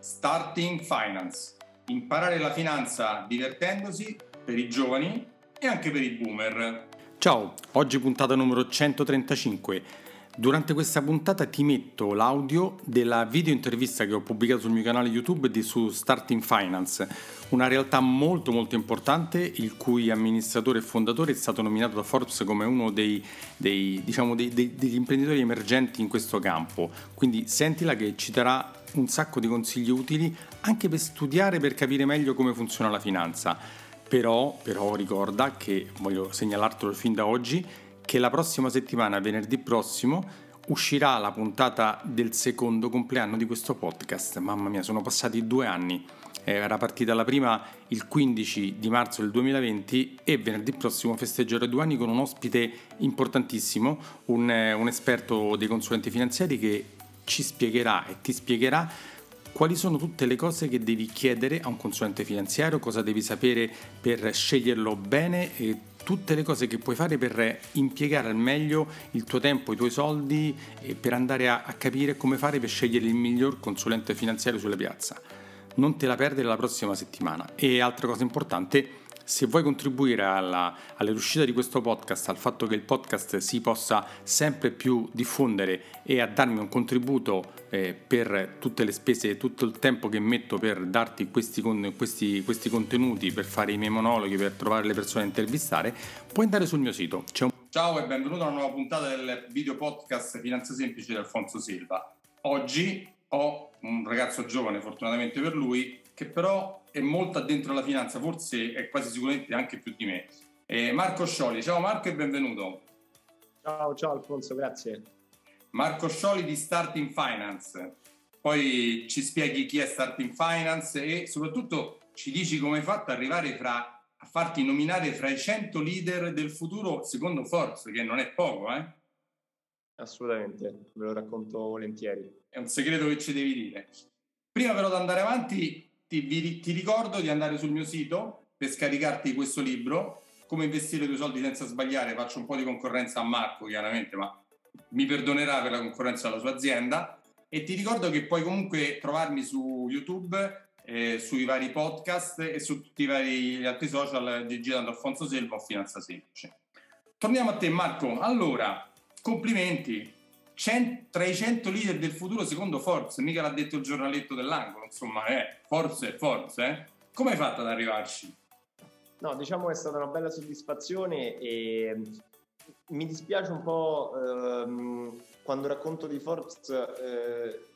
Starting Finance. Imparare la finanza divertendosi per i giovani e anche per i boomer. Ciao, oggi puntata numero 135. Durante questa puntata ti metto l'audio della video intervista che ho pubblicato sul mio canale YouTube di, su Starting Finance, una realtà molto molto importante il cui amministratore e fondatore è stato nominato da Forbes come uno dei, dei, diciamo, dei, degli imprenditori emergenti in questo campo. Quindi sentila che ci darà un sacco di consigli utili anche per studiare, per capire meglio come funziona la finanza. Però, però ricorda che, voglio segnalartelo fin da oggi, che la prossima settimana, venerdì prossimo, uscirà la puntata del secondo compleanno di questo podcast. Mamma mia, sono passati due anni. Era partita la prima il 15 di marzo del 2020 e venerdì prossimo festeggerò due anni con un ospite importantissimo, un, un esperto dei consulenti finanziari che ci spiegherà e ti spiegherà quali sono tutte le cose che devi chiedere a un consulente finanziario, cosa devi sapere per sceglierlo bene e tutte le cose che puoi fare per impiegare al meglio il tuo tempo, i tuoi soldi e per andare a, a capire come fare per scegliere il miglior consulente finanziario sulla piazza. Non te la perdere la prossima settimana. E altra cosa importante, se vuoi contribuire alla, alla, riuscita di questo podcast, al fatto che il podcast si possa sempre più diffondere e a darmi un contributo eh, per tutte le spese e tutto il tempo che metto per darti questi, questi, questi, contenuti, per fare i miei monologhi, per trovare le persone da intervistare, puoi andare sul mio sito. Un... Ciao e benvenuto a una nuova puntata del video podcast Finanza Semplice di Alfonso Silva. Oggi ho un ragazzo giovane, fortunatamente per lui, che però è molto addentro alla finanza, forse è quasi sicuramente anche più di me. Eh, Marco Scioli, ciao Marco e benvenuto. Ciao, ciao Alfonso, grazie. Marco Scioli di Starting Finance. Poi ci spieghi chi è Starting Finance e soprattutto ci dici come hai fatto ad arrivare fra, a farti nominare fra i 100 leader del futuro secondo Forbes, che non è poco, eh? Assolutamente, ve lo racconto volentieri. È un segreto che ci devi dire. Prima però di andare avanti, ti, vi, ti ricordo di andare sul mio sito per scaricarti questo libro, come investire i tuoi soldi senza sbagliare. Faccio un po' di concorrenza a Marco, chiaramente, ma mi perdonerà per la concorrenza della sua azienda. E ti ricordo che puoi comunque trovarmi su YouTube, eh, sui vari podcast e su tutti i vari altri social digitando Alfonso Selva o Finanza Semplice. Torniamo a te Marco. Allora, complimenti, tra i 100 leader del futuro secondo Forbes, mica l'ha detto il giornaletto dell'angolo, insomma, eh, Forbes è Forbes, eh. Come hai fatto ad arrivarci? No, diciamo che è stata una bella soddisfazione e mi dispiace un po' ehm, quando racconto di Forbes, eh,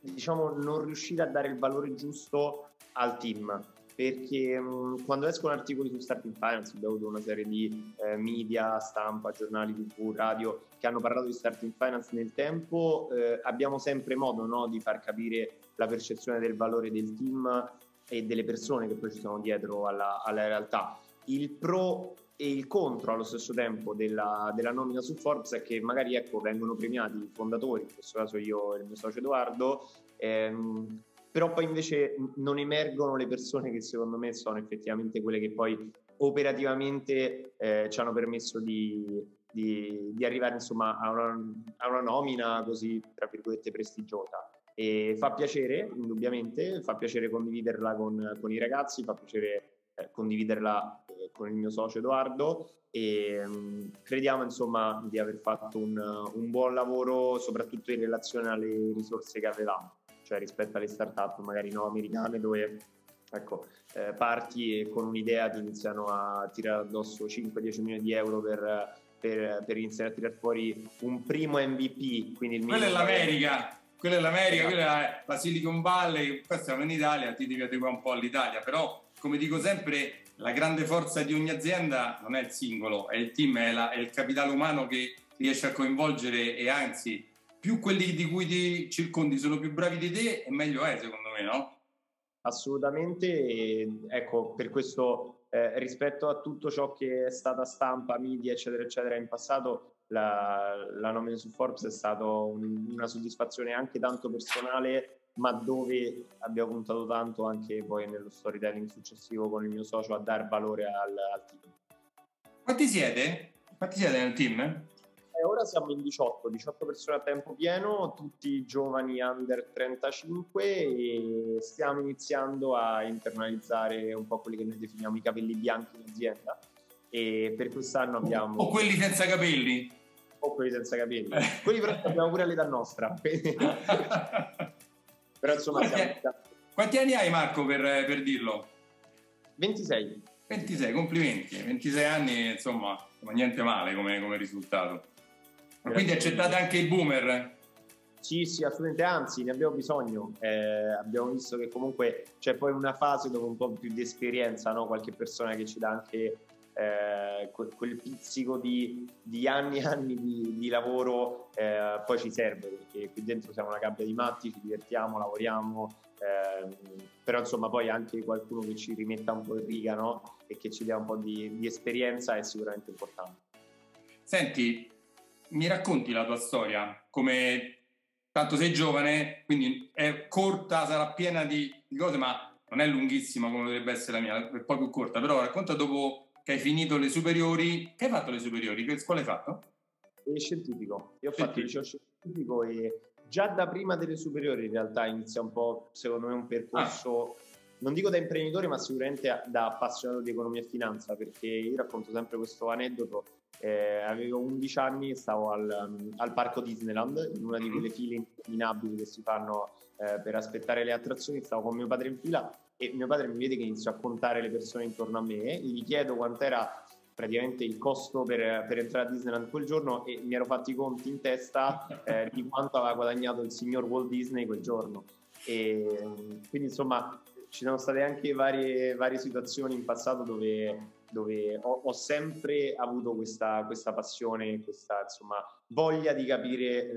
diciamo, non riuscire a dare il valore giusto al team perché mh, quando escono articoli su Starting Finance, abbiamo avuto una serie di eh, media, stampa, giornali TV, radio che hanno parlato di Starting Finance nel tempo, eh, abbiamo sempre modo no, di far capire la percezione del valore del team e delle persone che poi ci sono dietro alla, alla realtà. Il pro e il contro allo stesso tempo della, della, nomina su Forbes è che magari ecco, vengono premiati i fondatori, in questo caso io e il mio socio Edoardo, ehm, però poi invece non emergono le persone che secondo me sono effettivamente quelle che poi operativamente eh, ci hanno permesso di, di, di arrivare insomma a una, a una, nomina così tra virgolette prestigiosa. E fa piacere, indubbiamente, fa piacere condividerla con, con i ragazzi, fa piacere eh, condividerla eh, con il mio socio Edoardo e mm, crediamo insomma di aver fatto un, un buon lavoro soprattutto in relazione alle risorse che avevamo cioè rispetto alle start-up magari no americane dove ecco, eh, parti e con un'idea ti iniziano a tirare addosso 5-10 milioni di euro per, per, per, iniziare a tirare fuori un primo MVP. Quindi il quella è l'America, quella è l'America, esatto. quella è la Silicon Valley, qua siamo in Italia, ti devi adeguare un po' all'Italia, però come dico sempre la grande forza di ogni azienda non è il singolo, è il team, è, la, è il capitale umano che riesce a coinvolgere e anzi più quelli di cui ti circondi sono più bravi di te, e meglio è, secondo me, no? Assolutamente, e, ecco, per questo eh, rispetto a tutto ciò che è stata stampa, media, eccetera, eccetera, in passato, la, la nomina su Forbes è stata un, una soddisfazione anche tanto personale, ma dove abbiamo puntato tanto anche poi nello storytelling successivo con il mio socio a dar valore al, al team. Quanti siete? Quanti siete nel team? Eh, ora siamo in 18, 18 persone a tempo pieno, tutti giovani under 35 e stiamo iniziando a internalizzare un po' quelli che noi definiamo i capelli bianchi in azienda e per quest'anno abbiamo... O quelli senza capelli? O quelli senza capelli. quelli però abbiamo pure l'età nostra. però insomma quanti, siamo... quanti anni hai Marco per, per dirlo? 26. 26, complimenti. 26 anni, insomma, niente male come, come risultato. Grazie Quindi accettate anche i boomer? Sì, sì, assolutamente, anzi ne abbiamo bisogno. Eh, abbiamo visto che comunque c'è poi una fase dove un po' più di esperienza, no? qualche persona che ci dà anche eh, quel, pizzico di, di, anni e anni di, di lavoro eh, poi ci serve perché qui dentro siamo una gabbia di matti, ci divertiamo, lavoriamo, eh, però insomma poi anche qualcuno che ci rimetta un po' in riga no? e che ci dia un po' di, di esperienza è sicuramente importante. Senti, mi racconti la tua storia come tanto sei giovane, quindi è corta, sarà piena di, di, cose, ma non è lunghissima come dovrebbe essere la mia, è poi più corta, però racconta dopo che hai finito le superiori. Che hai fatto le superiori? Che scuola hai fatto? Scientifico. Io ho fatto il liceo scientifico e già da prima delle superiori in realtà inizia un po', secondo me, un percorso, ah. non dico da imprenditore, ma sicuramente da appassionato di economia e finanza, perché io racconto sempre questo aneddoto. Eh, avevo 11 anni e stavo al, al, parco Disneyland, in una di quelle file interminabili che si fanno eh, per aspettare le attrazioni, stavo con mio padre in fila e mio padre mi vede che inizio a contare le persone intorno a me, gli chiedo quant'era praticamente il costo per, per, entrare a Disneyland quel giorno e mi ero fatti i conti in testa eh, di quanto aveva guadagnato il signor Walt Disney quel giorno. E, quindi insomma ci sono state anche varie, varie situazioni in passato dove, dove ho, ho, sempre avuto questa, questa passione, questa insomma, voglia di capire eh,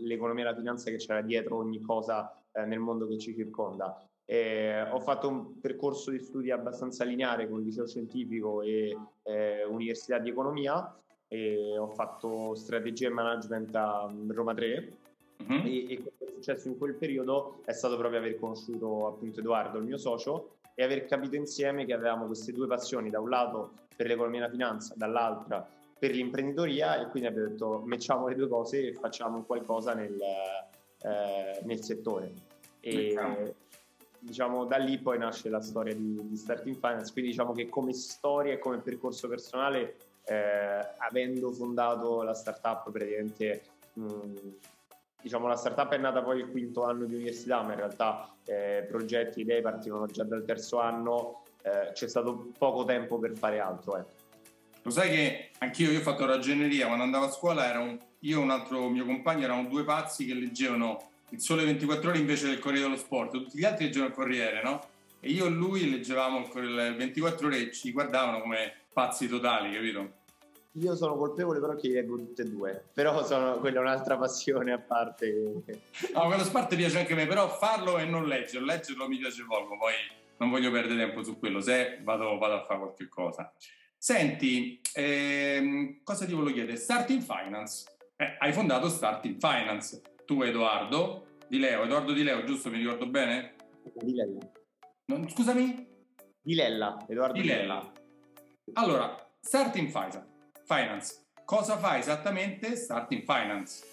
l'economia e la finanza che c'era dietro ogni cosa eh, nel mondo che ci circonda. Eh, ho fatto un percorso di studi abbastanza lineare con il liceo scientifico e eh, università di economia e ho fatto strategia e management a Roma 3 uh-huh. Mhm. e, e quello che è successo in quel periodo è stato proprio aver conosciuto appunto Edoardo, il mio socio, e aver capito insieme che avevamo queste due passioni, da un lato per l'economia e la finanza, dall'altra per l'imprenditoria e quindi abbiamo detto mettiamo le due cose e facciamo qualcosa nel, eh, nel settore. E, diciamo, da lì poi nasce la storia di, di Starting Finance, quindi diciamo che come storia e come percorso personale, eh, avendo fondato la startup praticamente... Mh, diciamo la startup è nata poi il quinto anno di università, ma in realtà eh, progetti, idee partivano già dal terzo anno, eh, c'è stato poco tempo per fare altro. Eh. Lo sai che anch'io io ho fatto ragioneria, quando andavo a scuola un, io e un altro mio compagno eravamo due pazzi che leggevano il Sole 24 Ore invece del Corriere dello Sport, tutti gli altri leggevano il Corriere, no? E io e lui leggevamo il 24 Ore e ci guardavano come pazzi totali, capito? Io sono colpevole però che leggo tutte e due, però sono, quella è un'altra passione a parte. No, quello sport piace anche a me, però farlo e non leggerlo, leggerlo mi piace poco, poi non voglio perdere tempo su quello, se vado, vado a fare qualche cosa. Senti, ehm, cosa ti volevo chiedere? Starting Finance, eh, hai fondato Starting Finance, tu Edoardo Di Leo, Edoardo Di Leo, giusto? Mi ricordo bene? Di Lella. Non, scusami? Di Lella, Edoardo Di Lella. Allora, Starting Finance. Cosa fa esattamente Starting Finance?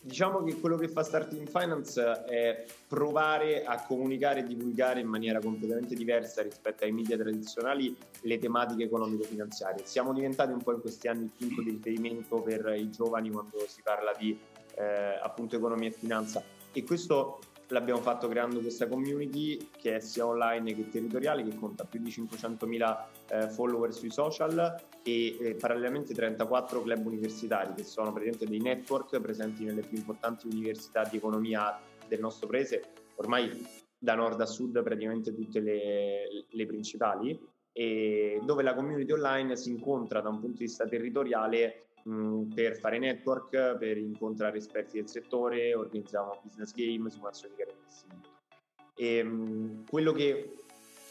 Diciamo che quello che fa Starting Finance è provare a comunicare e divulgare in maniera completamente diversa rispetto ai media tradizionali le tematiche economico-finanziarie. Siamo diventati un po' in questi anni il punto di riferimento per i giovani quando si parla di eh, appunto economia e finanza e questo l'abbiamo fatto creando questa community che è sia online che territoriale che conta più di 500.000 eh, follower sui social e eh, parallelamente 34 club universitari che sono praticamente dei network presenti nelle più importanti università di economia del nostro paese ormai da nord a sud praticamente tutte le, le principali dove la community online si incontra da un punto di vista territoriale mh, per fare network, per incontrare esperti del settore, organizziamo business game, simulazioni di E mh, quello che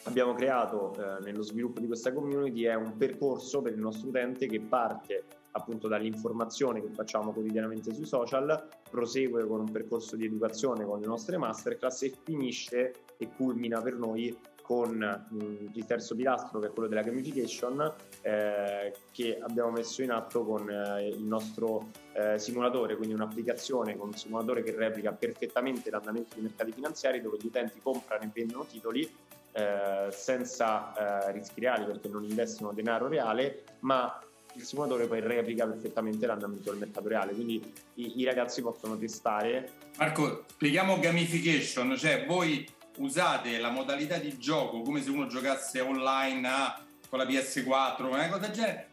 abbiamo creato eh, nello sviluppo di questa community è un percorso per il nostro utente che parte appunto dall'informazione che facciamo quotidianamente sui social, prosegue con un percorso di educazione con le nostre masterclass e finisce e culmina per noi con mh, il terzo pilastro che è quello della gamification eh, che abbiamo messo in atto con eh, il nostro eh, simulatore, quindi un'applicazione con un simulatore che replica perfettamente l'andamento dei mercati finanziari dove gli utenti comprano e vendono titoli eh, senza eh, rischi reali perché non investono denaro reale, ma il simulatore poi replica perfettamente l'andamento del mercato reale, quindi i, i ragazzi possono testare. Marco, spieghiamo gamification, cioè voi usate la modalità di gioco come se uno giocasse online a, con la PS4, una cosa del genere,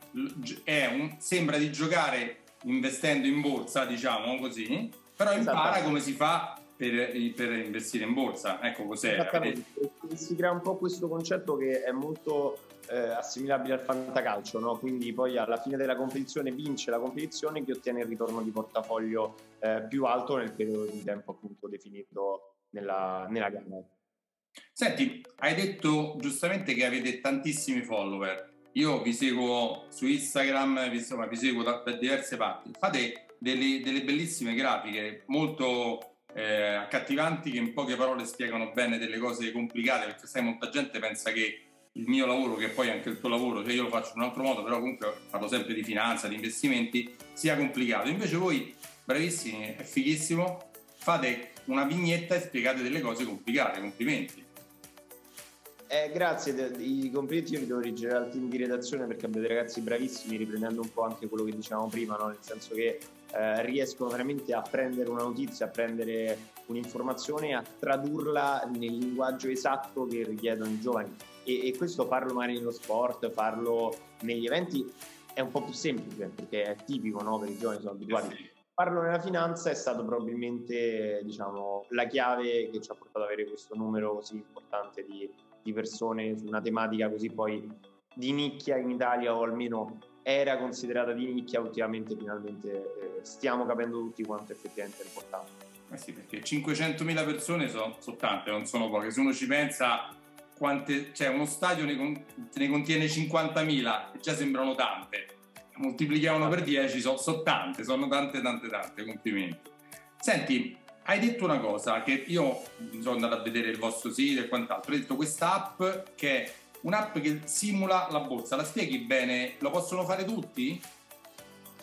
un, sembra di giocare investendo in borsa, diciamo così, però impara come si fa per, per, investire in borsa. Ecco cos'è. Si crea un po' questo concetto che è molto eh, assimilabile al fantacalcio, no? quindi poi alla fine della competizione vince la competizione che ottiene il ritorno di portafoglio eh, più alto nel periodo di tempo appunto definito nella, nella gara. Senti, hai detto giustamente che avete tantissimi follower. Io vi seguo su Instagram, vi, insomma, vi seguo da, da, diverse parti. Fate delle, delle bellissime grafiche, molto eh, accattivanti, che in poche parole spiegano bene delle cose complicate, perché sai, molta gente pensa che il mio lavoro, che poi anche il tuo lavoro, cioè io lo faccio in un altro modo, però comunque parlo sempre di finanza, di investimenti, sia complicato. Invece voi, bravissimi, è fighissimo, fate una vignetta e spiegate delle cose complicate, complimenti. Eh, grazie, i complimenti io li devo rigenerare al team di redazione perché avete ragazzi bravissimi, riprendendo un po' anche quello che dicevamo prima, no? nel senso che eh, riescono veramente a prendere una notizia, a prendere un'informazione e a tradurla nel linguaggio esatto che richiedono i giovani. E, e questo farlo magari nello sport, farlo negli eventi è un po' più semplice perché è tipico no? per i giovani, sono abituati. Farlo nella finanza è stato probabilmente diciamo, la chiave che ci ha portato ad avere questo numero così importante di, di persone su una tematica così poi di nicchia in Italia o almeno era considerata di nicchia, ultimamente finalmente eh, stiamo capendo tutti quanto effettivamente è importante. Eh sì, perché 500.000 persone sono, sono tante, non sono poche. Se uno ci pensa, quante, cioè uno stadio ne, ne contiene 50.000 e già sembrano tante. Moltiplichiamolo per 10, sono, sono tante, sono tante, tante, tante. Complimenti. Senti, hai detto una cosa che io sono andato a vedere il vostro sito e quant'altro. Hai detto questa app che è un'app che simula la borsa. La spieghi bene? Lo possono fare tutti?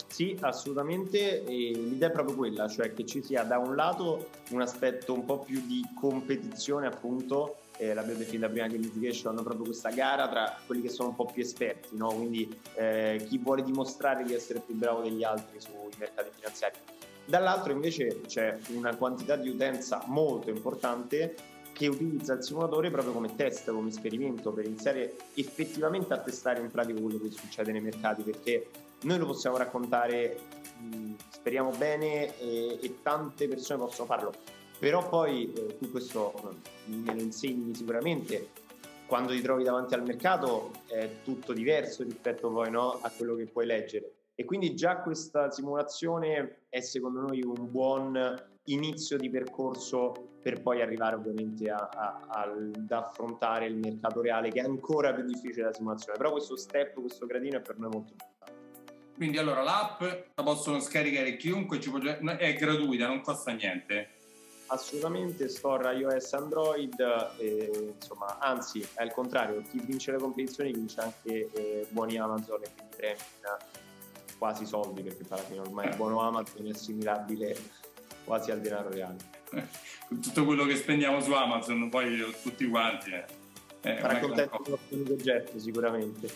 Sì, assolutamente. E l'idea è proprio quella, cioè che ci sia da un lato un aspetto un po' più di competizione, appunto, eh, l'abbiamo definita prima gamification, proprio questa gara tra quelli che sono un po' più esperti, no? quindi eh, chi vuole dimostrare di essere più bravo degli altri sui mercati finanziari. Dall'altro invece c'è una quantità di utenza molto importante che utilizza il simulatore proprio come test, come esperimento per iniziare effettivamente a testare in pratica quello che succede nei mercati perché noi lo possiamo raccontare, speriamo bene e, e, tante persone possono farlo, però poi eh, tu questo me lo insegni sicuramente. Quando ti trovi davanti al mercato è tutto diverso rispetto poi no, a quello che puoi leggere. E quindi già questa simulazione è secondo noi un buon inizio di percorso per poi arrivare ovviamente a, a, a, ad affrontare il mercato reale che è ancora più difficile la simulazione. Però questo step, questo gradino è per noi molto importante. Quindi allora l'app la possono scaricare chiunque può, è gratuita non costa niente assolutamente store iOS Android e, insomma anzi è al contrario chi vince le competizioni vince anche eh, buoni Amazon e quindi premi quasi soldi perché alla fine ormai il buono Amazon è assimilabile quasi al denaro reale. Eh, tutto quello che spendiamo su Amazon poi tutti quanti eh. Eh, Sarà contento il nostro progetto sicuramente.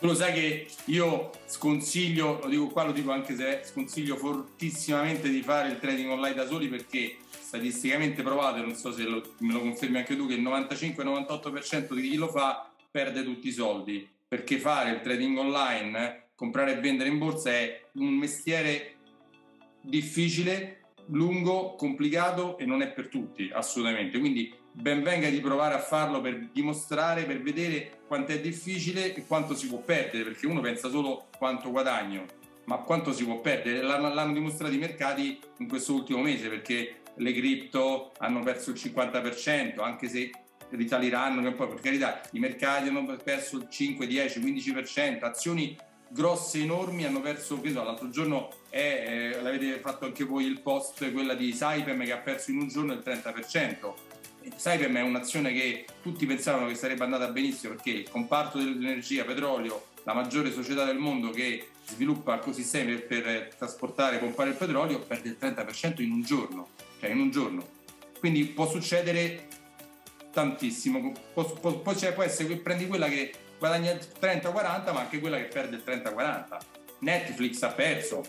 Tu lo sai che io sconsiglio, lo dico qua, lo dico anche se sconsiglio fortissimamente di fare il trading online da soli perché statisticamente provato, non so se lo, me lo confermi anche tu, che il 95-98% di chi lo fa perde tutti i soldi perché fare il trading online comprare e vendere in borsa è un mestiere difficile, lungo, complicato e non è per tutti, assolutamente. Quindi ben venga di provare a farlo per dimostrare, per vedere quanto è difficile e quanto si può perdere, perché uno pensa solo quanto guadagno, ma quanto si può perdere. L'hanno, dimostrato i mercati in questo ultimo mese, perché le cripto hanno perso il 50%, anche se risaliranno, per carità, i mercati hanno perso il 5, 10, 15%, azioni grosse, enormi, hanno perso, che l'altro giorno è, eh, l'avete fatto anche voi il post, quella di Saipem che ha perso in un giorno il 30%. Saipem è un'azione che tutti pensavano che sarebbe andata benissimo perché il comparto dell'energia, petrolio, la maggiore società del mondo che sviluppa ecosistemi per, per trasportare e pompare il petrolio, perde il 30% in un giorno, cioè in un giorno. Quindi può succedere tantissimo, può, può, può, cioè può essere che prendi quella che guadagna il 30-40 ma anche quella che perde il 30-40. Netflix ha perso.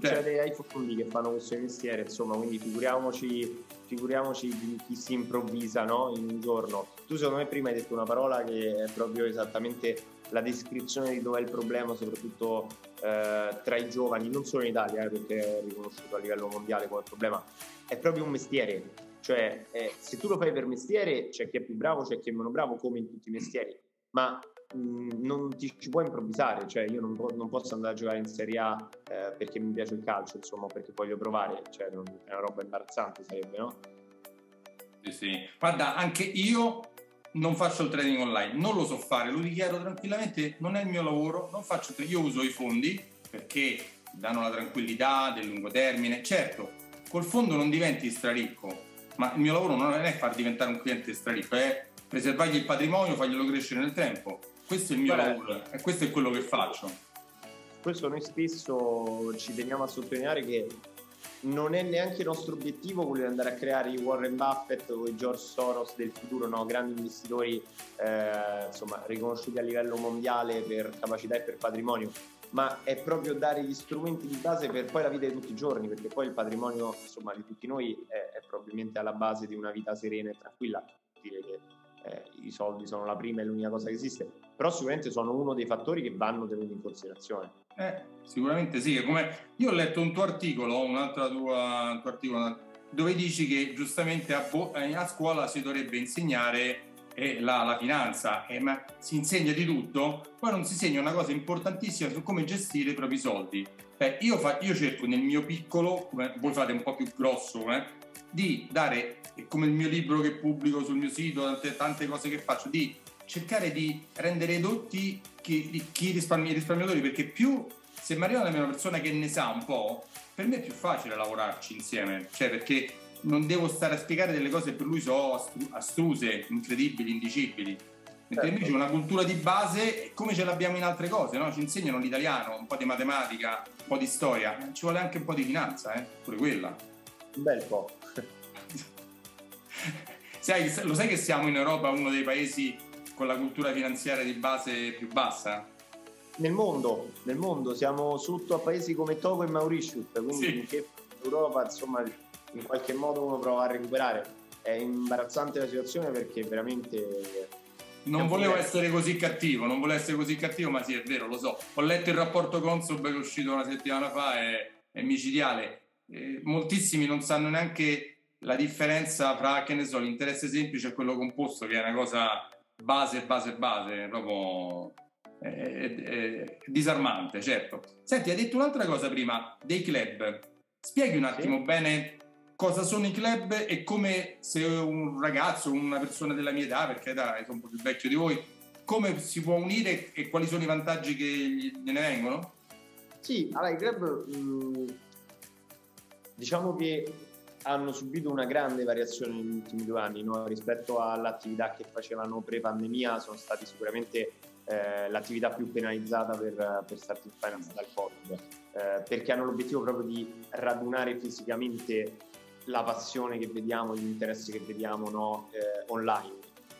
Cioè, ai fondi che fanno questo mestiere, insomma, quindi figuriamoci, figuriamoci di chi si improvvisa no? in un giorno. Tu secondo me prima hai detto una parola che è proprio esattamente la descrizione di dove è il problema, soprattutto eh, tra i giovani, non solo in Italia, eh, perché è riconosciuto a livello mondiale come problema, è proprio un mestiere. Cioè, eh, se tu lo fai per mestiere, c'è chi è più bravo, c'è chi è meno bravo, come in tutti i mestieri ma non ti ci puoi improvvisare, cioè io non, non, posso andare a giocare in Serie A eh, perché mi piace il calcio, insomma, perché voglio provare, cioè non, è una roba imbarazzante sarebbe, no? Sì, sì. Guarda, anche io non faccio il trading online, non lo so fare, lo dichiaro tranquillamente, non è il mio lavoro, non faccio io uso i fondi perché danno la tranquillità del lungo termine. Certo, col fondo non diventi straricco, ma il mio lavoro non è far diventare un cliente straricco, è preservargli il patrimonio, farglielo crescere nel tempo. Questo è il mio Beh, lavoro e questo è quello che faccio. Questo noi spesso ci teniamo a sottolineare che non è neanche il nostro obiettivo quello di andare a creare i Warren Buffett o i George Soros del futuro, no? grandi investitori eh, insomma, riconosciuti a livello mondiale per capacità e per patrimonio, ma è proprio dare gli strumenti di base per poi la vita di tutti i giorni, perché poi il patrimonio insomma, di tutti noi è, è probabilmente alla base di una vita serena e tranquilla. Dire che eh, i soldi sono la prima e l'unica cosa che esiste, però sicuramente sono uno dei fattori che vanno tenuti in considerazione. Eh, sicuramente sì, come io ho letto un tuo articolo, un altro tuo articolo, dove dici che giustamente a, eh, a scuola si dovrebbe insegnare eh, la, la, finanza, eh, ma si insegna di tutto, poi non si insegna una cosa importantissima su come gestire i propri soldi. Beh, io, fa- io cerco nel mio piccolo, come voi fate un po' più grosso, eh, di dare come il mio libro che pubblico sul mio sito, tante, tante cose che faccio, di cercare di rendere edotti chi, chi risparmi, i risparmiatori, perché più se da me una persona che ne sa un po', per me è più facile lavorarci insieme, cioè perché non devo stare a spiegare delle cose per lui so astruse, incredibili, indicibili. Mentre certo. invece una cultura di base, come ce l'abbiamo in altre cose, no? ci insegnano l'italiano, un po' di matematica, un po' di storia, ci vuole anche un po' di finanza, eh? pure quella. Un bel po'. sai, lo sai che siamo in Europa uno dei paesi con la cultura finanziaria di base più bassa? Nel mondo, nel mondo siamo sotto a paesi come Togo e Mauritius, quindi sì. finché l'Europa insomma in qualche modo uno prova a recuperare. È imbarazzante la situazione perché veramente non volevo essere così cattivo, non volevo essere così cattivo, ma sì, è vero, lo so. Ho letto il rapporto Consub che è uscito una settimana fa, è, è micidiale. Eh, moltissimi non sanno neanche la differenza fra, che ne so, l'interesse semplice e quello composto, che è una cosa base, base, base, proprio è, è, è disarmante, certo. Senti, hai detto un'altra cosa prima, dei club. Spieghi un attimo sì. bene cosa sono i club e come se un ragazzo, una persona della mia età, perché dai, sono un po' più vecchio di voi, come si può unire e quali sono i vantaggi che gliene vengono? Sì, allora i club mh, mm, diciamo che hanno subito una grande variazione negli ultimi due anni no? rispetto all'attività che facevano pre-pandemia, sono stati sicuramente eh, l'attività più penalizzata per, per Starting Finance dal Covid, eh, perché hanno l'obiettivo proprio di radunare fisicamente la passione che vediamo, gli interessi che vediamo no? eh, online.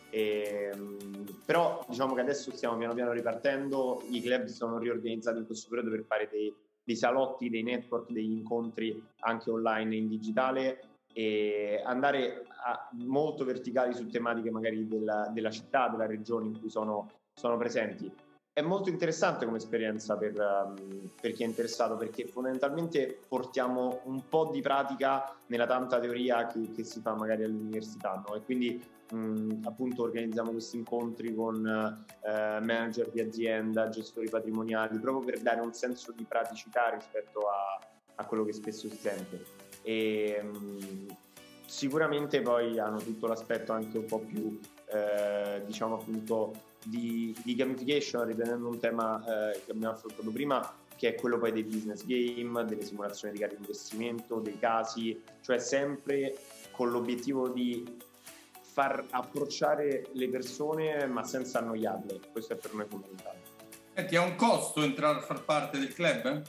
E, ehm, però diciamo che adesso stiamo piano piano ripartendo, i club sono riorganizzati in questo periodo per fare dei dei salotti, dei network, degli incontri anche online e in digitale e andare molto verticali su tematiche magari della, della, città, della regione in cui sono, sono presenti. È molto interessante come esperienza per, um, per, chi è interessato perché fondamentalmente portiamo un po' di pratica nella tanta teoria che, che si fa magari all'università no? e quindi mh, appunto organizziamo questi incontri con eh, manager di azienda, gestori patrimoniali, proprio per dare un senso di praticità rispetto a, a quello che spesso si sente. E, mh, sicuramente poi hanno tutto l'aspetto anche un po' più, eh, diciamo appunto, di, di gamification, riprendendo un tema eh, che abbiamo affrontato prima, che è quello poi dei business game, delle simulazioni di cari di investimento, dei casi, cioè sempre con l'obiettivo di far approcciare le persone ma senza annoiarle, questo è per noi fondamentale. Senti, ha un costo entrare a far parte del club?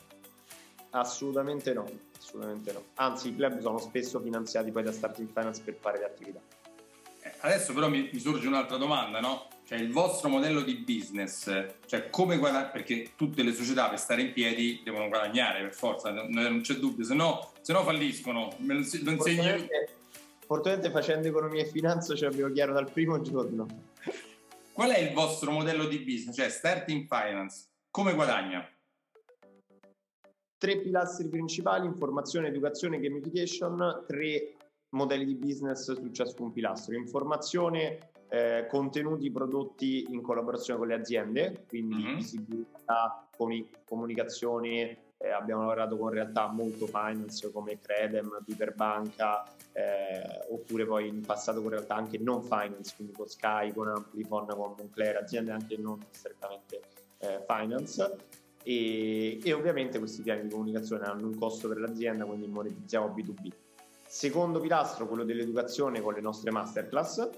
Assolutamente no, assolutamente no. Anzi, i club sono spesso finanziati poi da Starting Finance per fare le attività. Eh, adesso però mi, mi sorge un'altra domanda, no? Cioè il vostro modello di business, cioè come guadagnare, perché tutte le società per stare in piedi devono guadagnare per forza, non, c'è dubbio, se no, se no falliscono. Me lo, lo insegni... Fortunatamente facendo economia e finanza ce l'abbiamo chiaro dal primo giorno. Qual è il vostro modello di business? Cioè Starting Finance, come guadagna? Tre pilastri principali, informazione, educazione, gamification, tre modelli di business su ciascun pilastro. Informazione, eh, contenuti prodotti in collaborazione con le aziende, quindi mm-hmm. visibilità, comunicazione, eh, abbiamo lavorato con realtà molto finance come Credem, Piperbanca, eh, oppure poi in passato con realtà anche non finance, quindi con Sky, con Amplifon, con Moncler, aziende anche non strettamente eh, finance. E, e, ovviamente questi piani di comunicazione hanno un costo per l'azienda, quindi monetizziamo B2B. Secondo pilastro, quello dell'educazione con le nostre masterclass,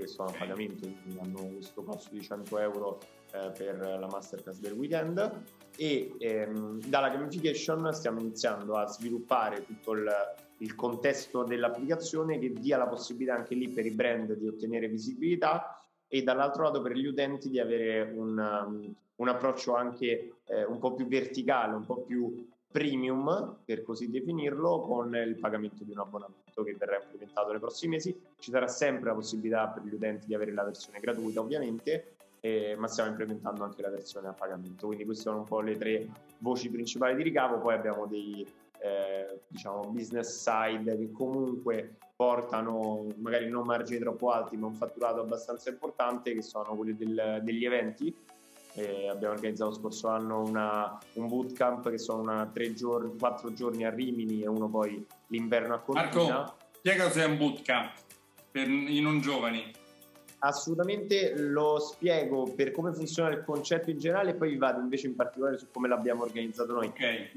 che sono a pagamento, quindi hanno questo costo di 100 euro eh, per la masterclass del weekend. E ehm, dalla gamification stiamo iniziando a sviluppare tutto il, il, contesto dell'applicazione che dia la possibilità anche lì per i brand di ottenere visibilità e dall'altro lato per gli utenti di avere un, um, un approccio anche eh, un po' più verticale, un po' più premium, per così definirlo, con il pagamento di un abbonamento che verrà implementato nei prossimi mesi. Ci sarà sempre la possibilità per gli utenti di avere la versione gratuita, ovviamente, eh, ma stiamo implementando anche la versione a pagamento. Quindi queste sono un po' le tre voci principali di ricavo, poi abbiamo dei eh, diciamo business side che comunque portano magari non margini troppo alti ma un fatturato abbastanza importante che sono quelli del, degli eventi eh, abbiamo organizzato scorso anno una, un bootcamp che sono una tre giorni, quattro giorni a Rimini e uno poi l'inverno a Cortina Marco, spiega cos'è un bootcamp per i non giovani Assolutamente lo spiego per come funziona il concetto in generale e poi vi vado invece in particolare su come l'abbiamo organizzato noi. Okay.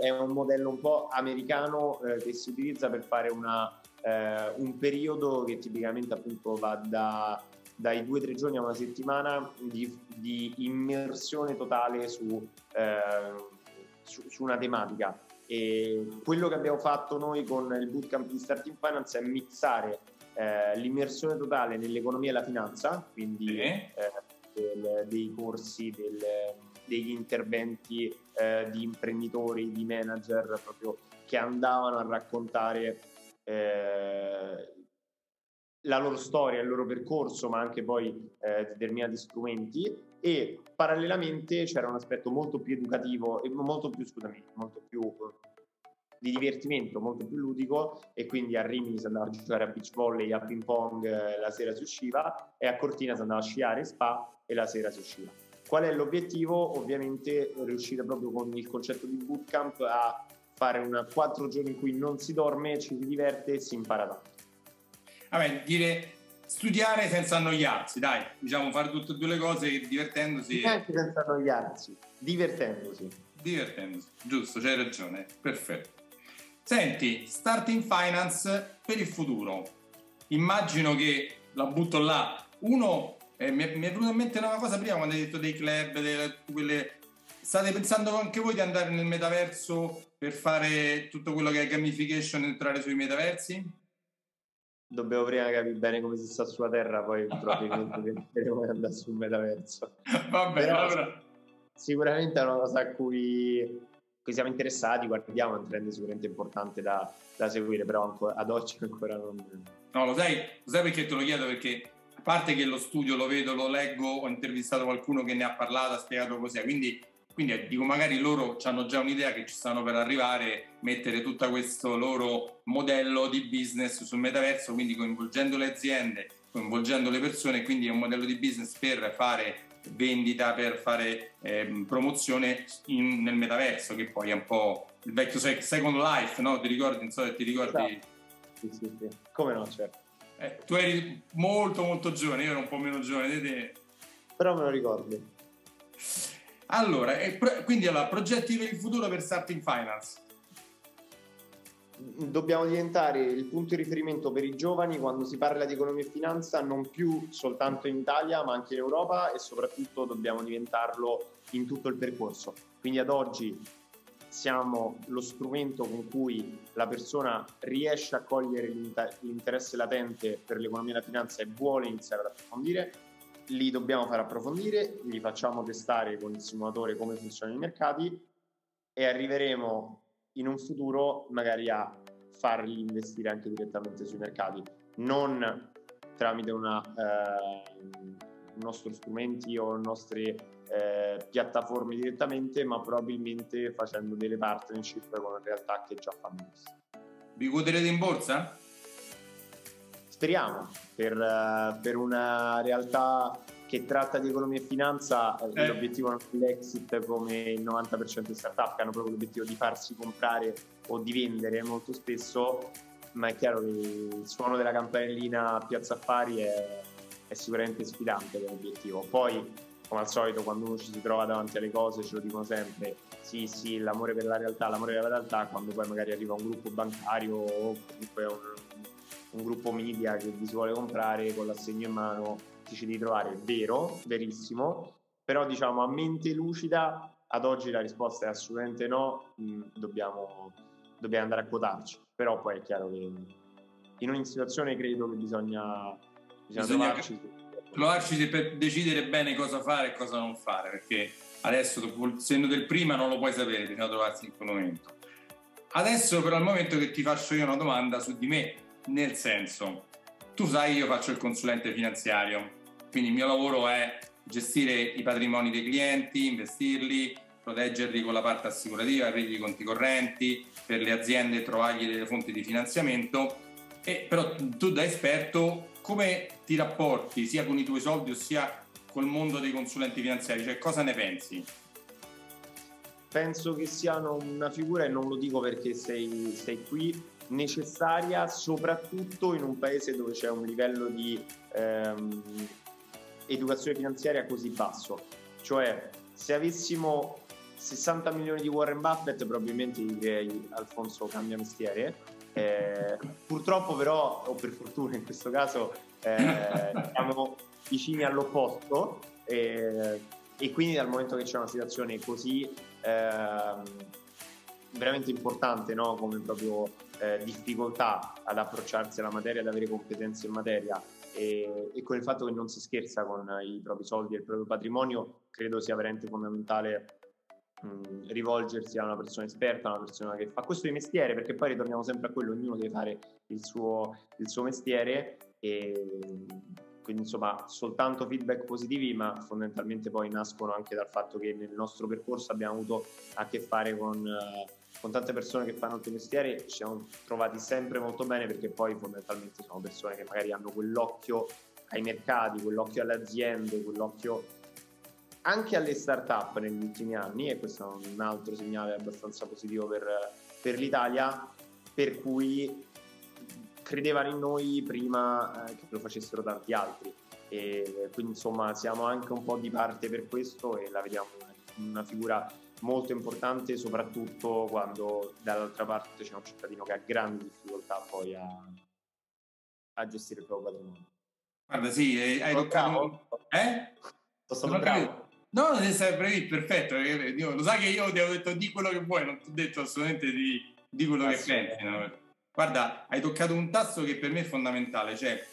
È un modello un po' americano eh, che si utilizza per fare una, eh, un periodo che tipicamente appunto va da, dai due o tre giorni a una settimana di, di immersione totale su, eh, su, su una tematica. E quello che abbiamo fatto noi con il bootcamp di Starting Finance è mixare eh, l'immersione totale nell'economia e la finanza, quindi sì. eh, del, dei corsi, del, degli interventi eh, di imprenditori, di manager proprio che andavano a raccontare eh, la loro storia, il loro percorso, ma anche poi eh, determinati strumenti e parallelamente c'era un aspetto molto più educativo e molto più, scusami, molto più di divertimento molto più ludico e quindi a Rimini si andava a giocare a beach volley, a ping pong, eh, la sera si usciva e a Cortina si andava a sciare spa e la sera si usciva. Qual è l'obiettivo? Ovviamente riuscire proprio con il concetto di bootcamp a fare una quattro giorni in cui non si dorme, ci si diverte e si impara tanto. Vabbè, dire studiare senza annoiarsi, dai, diciamo fare tutte e due le cose divertendosi. Anche senza annoiarsi, divertendosi. Divertendosi, giusto, c'hai ragione, perfetto. Senti, starting finance per il futuro. Immagino che la butto là. Uno, eh, mi, è, mi, è, venuta in mente una cosa prima quando hai detto dei club, delle, quelle... State pensando anche voi di andare nel metaverso per fare tutto quello che è gamification e entrare sui metaversi? Dobbiamo prima capire bene come si sta sulla Terra, poi probabilmente penseremo di andare sul metaverso. Va bene, allora... Sicuramente è una cosa a cui cui siamo interessati, guardiamo, è un trend sicuramente importante da, da seguire, però ancora, ad oggi ancora non... No, lo sai, lo sai perché te lo chiedo? Perché a parte che lo studio lo vedo, lo leggo, ho intervistato qualcuno che ne ha parlato, ha spiegato cos'è, quindi, quindi eh, dico magari loro hanno già un'idea che ci stanno per arrivare, mettere tutto questo loro modello di business sul metaverso, quindi coinvolgendo le aziende, coinvolgendo le persone, quindi è un modello di business per fare vendita per fare eh, promozione in, nel metaverso, che poi è un po' il vecchio Second Life, no? Ti ricordi? Non so se ti ricordi. Sì, sì, sì. Come no, certo. Eh, tu eri molto molto giovane, io ero un po' meno giovane di te. però me lo ricordo. Allora, quindi allora, progetti per il futuro per Starting Finance dobbiamo diventare il punto di riferimento per i giovani quando si parla di economia e finanza non più soltanto in Italia ma anche in Europa e soprattutto dobbiamo diventarlo in tutto il percorso. Quindi ad oggi siamo lo strumento con cui la persona riesce a cogliere l'interesse latente per l'economia e la finanza e vuole iniziare ad approfondire, li dobbiamo far approfondire, li facciamo testare con il simulatore come funzionano i mercati e arriveremo in un futuro magari a farli investire anche direttamente sui mercati, non tramite una, eh, nostri strumenti o nostre eh, piattaforme direttamente, ma probabilmente facendo delle partnership con realtà che già fanno questo. Vi quoterete in borsa? Speriamo, per, per una realtà che tratta di economia e finanza, eh. eh. l'obiettivo non è l'exit come il 90% di startup che hanno proprio l'obiettivo di farsi comprare o di vendere molto spesso, ma è chiaro che il suono della campanellina a Piazza Affari è, è sicuramente sfidante come obiettivo. Poi, come al solito, quando uno ci si trova davanti alle cose, ce lo dicono sempre, sì, sì, l'amore per la realtà, l'amore per la realtà, quando poi magari arriva un gruppo bancario o comunque un, un gruppo media che vi si vuole comprare con l'assegno in mano, difficili di trovare, vero, verissimo, però diciamo a mente lucida ad oggi la risposta è assolutamente no, mh, dobbiamo, dobbiamo, andare a quotarci, però poi è chiaro che in ogni situazione credo che bisogna, bisogna, bisogna trovarci, trovarci per decidere bene cosa fare e cosa non fare, perché adesso dopo senno del prima non lo puoi sapere, bisogna trovarsi in quel momento. Adesso però è il momento che ti faccio io una domanda su di me, nel senso, tu sai io faccio il consulente finanziario, quindi il mio lavoro è gestire i patrimoni dei clienti, investirli, proteggerli con la parte assicurativa, aprirgli i conti correnti, per le aziende trovargli delle fonti di finanziamento. E però tu da esperto come ti rapporti sia con i tuoi soldi sia col mondo dei consulenti finanziari? Cioè cosa ne pensi? Penso che siano una figura, e non lo dico perché sei, sei qui, necessaria soprattutto in un paese dove c'è un livello di ehm, educazione finanziaria così basso. Cioè, se avessimo 60 milioni di Warren Buffett, probabilmente direi Alfonso cambia mestiere. Eh, purtroppo, però, o per fortuna in questo caso, eh, siamo vicini all'opposto. Eh, e quindi, dal momento che c'è una situazione così ehm, veramente importante, no? come proprio eh, difficoltà ad approcciarsi alla materia, ad avere competenze in materia, e, e, con il fatto che non si scherza con i propri soldi e il proprio patrimonio, credo sia veramente fondamentale mh, rivolgersi a una persona esperta, a una persona che fa questo di mestiere, perché poi ritorniamo sempre a quello, ognuno deve fare il suo, il suo mestiere e quindi insomma soltanto feedback positivi ma fondamentalmente poi nascono anche dal fatto che nel nostro percorso abbiamo avuto a che fare con uh, con tante persone che fanno il tuo mestiere ci siamo trovati sempre molto bene perché poi fondamentalmente sono persone che magari hanno quell'occhio ai mercati, quell'occhio alle aziende, quell'occhio anche alle start-up negli ultimi anni e questo è un altro segnale abbastanza positivo per, per l'Italia per cui credevano in noi prima eh, che lo facessero tanti altri. E quindi insomma siamo anche un po' di parte per questo e la vediamo una figura molto importante soprattutto quando dall'altra parte c'è un cittadino che ha grandi difficoltà poi a, a gestire il proprio patrimonio. Guarda, sì, eh, hai toccato... Eh? Sono bravo. No, sei sempre perfetto. Io, lo sai che io ti ho detto di quello che vuoi, non ti ho detto assolutamente di, di quello che pensi. No? Guarda, hai toccato un tasto che per me è fondamentale, cioè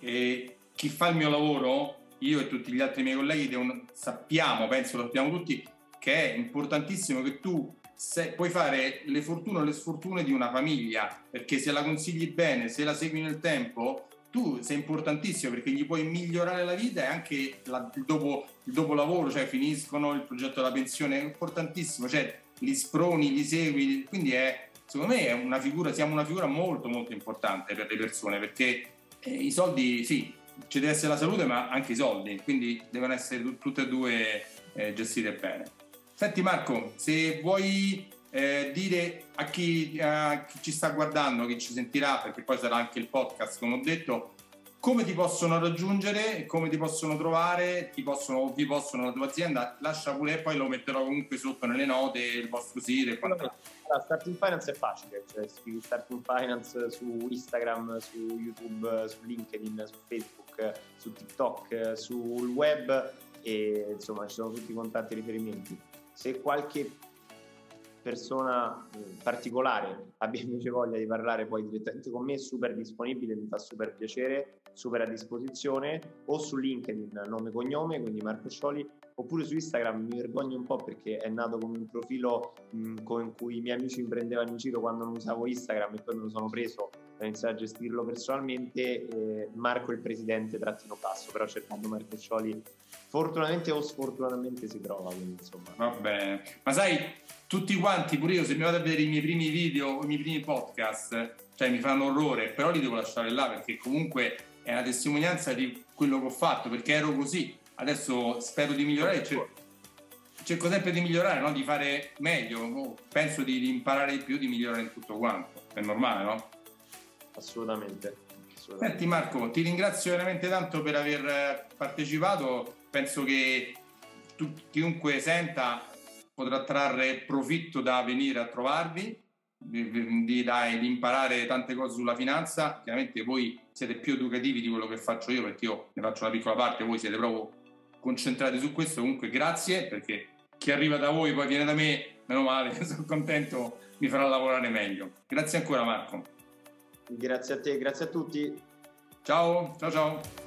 eh, chi fa il mio lavoro, io e tutti gli altri miei colleghi, devono, sappiamo, penso lo sappiamo tutti, che è importantissimo che tu se, puoi fare le fortune o le sfortune di una famiglia, perché se la consigli bene, se la segui nel tempo, tu sei importantissimo perché gli puoi migliorare la vita e anche la, il, dopo, il dopo lavoro, cioè finiscono il progetto della pensione, è importantissimo, cioè li sproni, li segui, quindi è, secondo me è una figura, siamo una figura molto molto importante per le persone perché eh, i soldi, sì, ci deve essere la salute ma anche i soldi, quindi devono essere tutte e due eh, gestite bene. Senti Marco, se vuoi eh, dire a chi, a chi, ci sta guardando, chi ci sentirà, perché poi sarà anche il podcast, come ho detto, come ti possono raggiungere, come ti possono trovare, ti possono vi possono la tua azienda, lascia pure e poi lo metterò comunque sotto nelle note, il vostro sito e quant'altro. Allora, Starting Finance è facile, cioè scrivi Starting Finance su Instagram, su YouTube, su LinkedIn, su Facebook, su TikTok, sul web e insomma ci sono tutti i contatti e riferimenti. Se qualche persona eh, particolare abbia invece voglia di parlare poi direttamente con me, super disponibile, mi fa super piacere, super a disposizione, o su LinkedIn, nome e cognome, quindi Marco Scioli, oppure su Instagram mi vergogno un po' perché è nato come un profilo mh, con cui i miei amici mi prendevano in giro quando non usavo Instagram e poi me lo sono preso per iniziare a gestirlo personalmente, eh, Marco il presidente trattino basso, però cercando Marco Scioli fortunatamente o sfortunatamente si trova, quindi insomma. Va bene, ma sai, tutti quanti, pure io, se mi vado a vedere i miei primi video o i miei primi podcast, cioè mi fanno orrore, però li devo lasciare là perché comunque è una testimonianza di quello che ho fatto, perché ero così. Adesso spero di migliorare, cerco, cerco sempre di migliorare, no? di fare meglio, penso di, di imparare di più, di migliorare in tutto quanto. È normale, no? Assolutamente. Senti Marco, ti ringrazio veramente tanto per aver partecipato, penso che tu, chiunque senta potrà trarre profitto da venire a trovarvi, di, di, di, imparare tante cose sulla finanza. Chiaramente voi siete più educativi di quello che faccio io perché io ne faccio una piccola parte, voi siete proprio concentrati su questo. Comunque grazie perché chi arriva da voi poi viene da me, meno male, sono contento, mi farà lavorare meglio. Grazie ancora Marco. Grazie a te, grazie a tutti. Ciao, ciao ciao.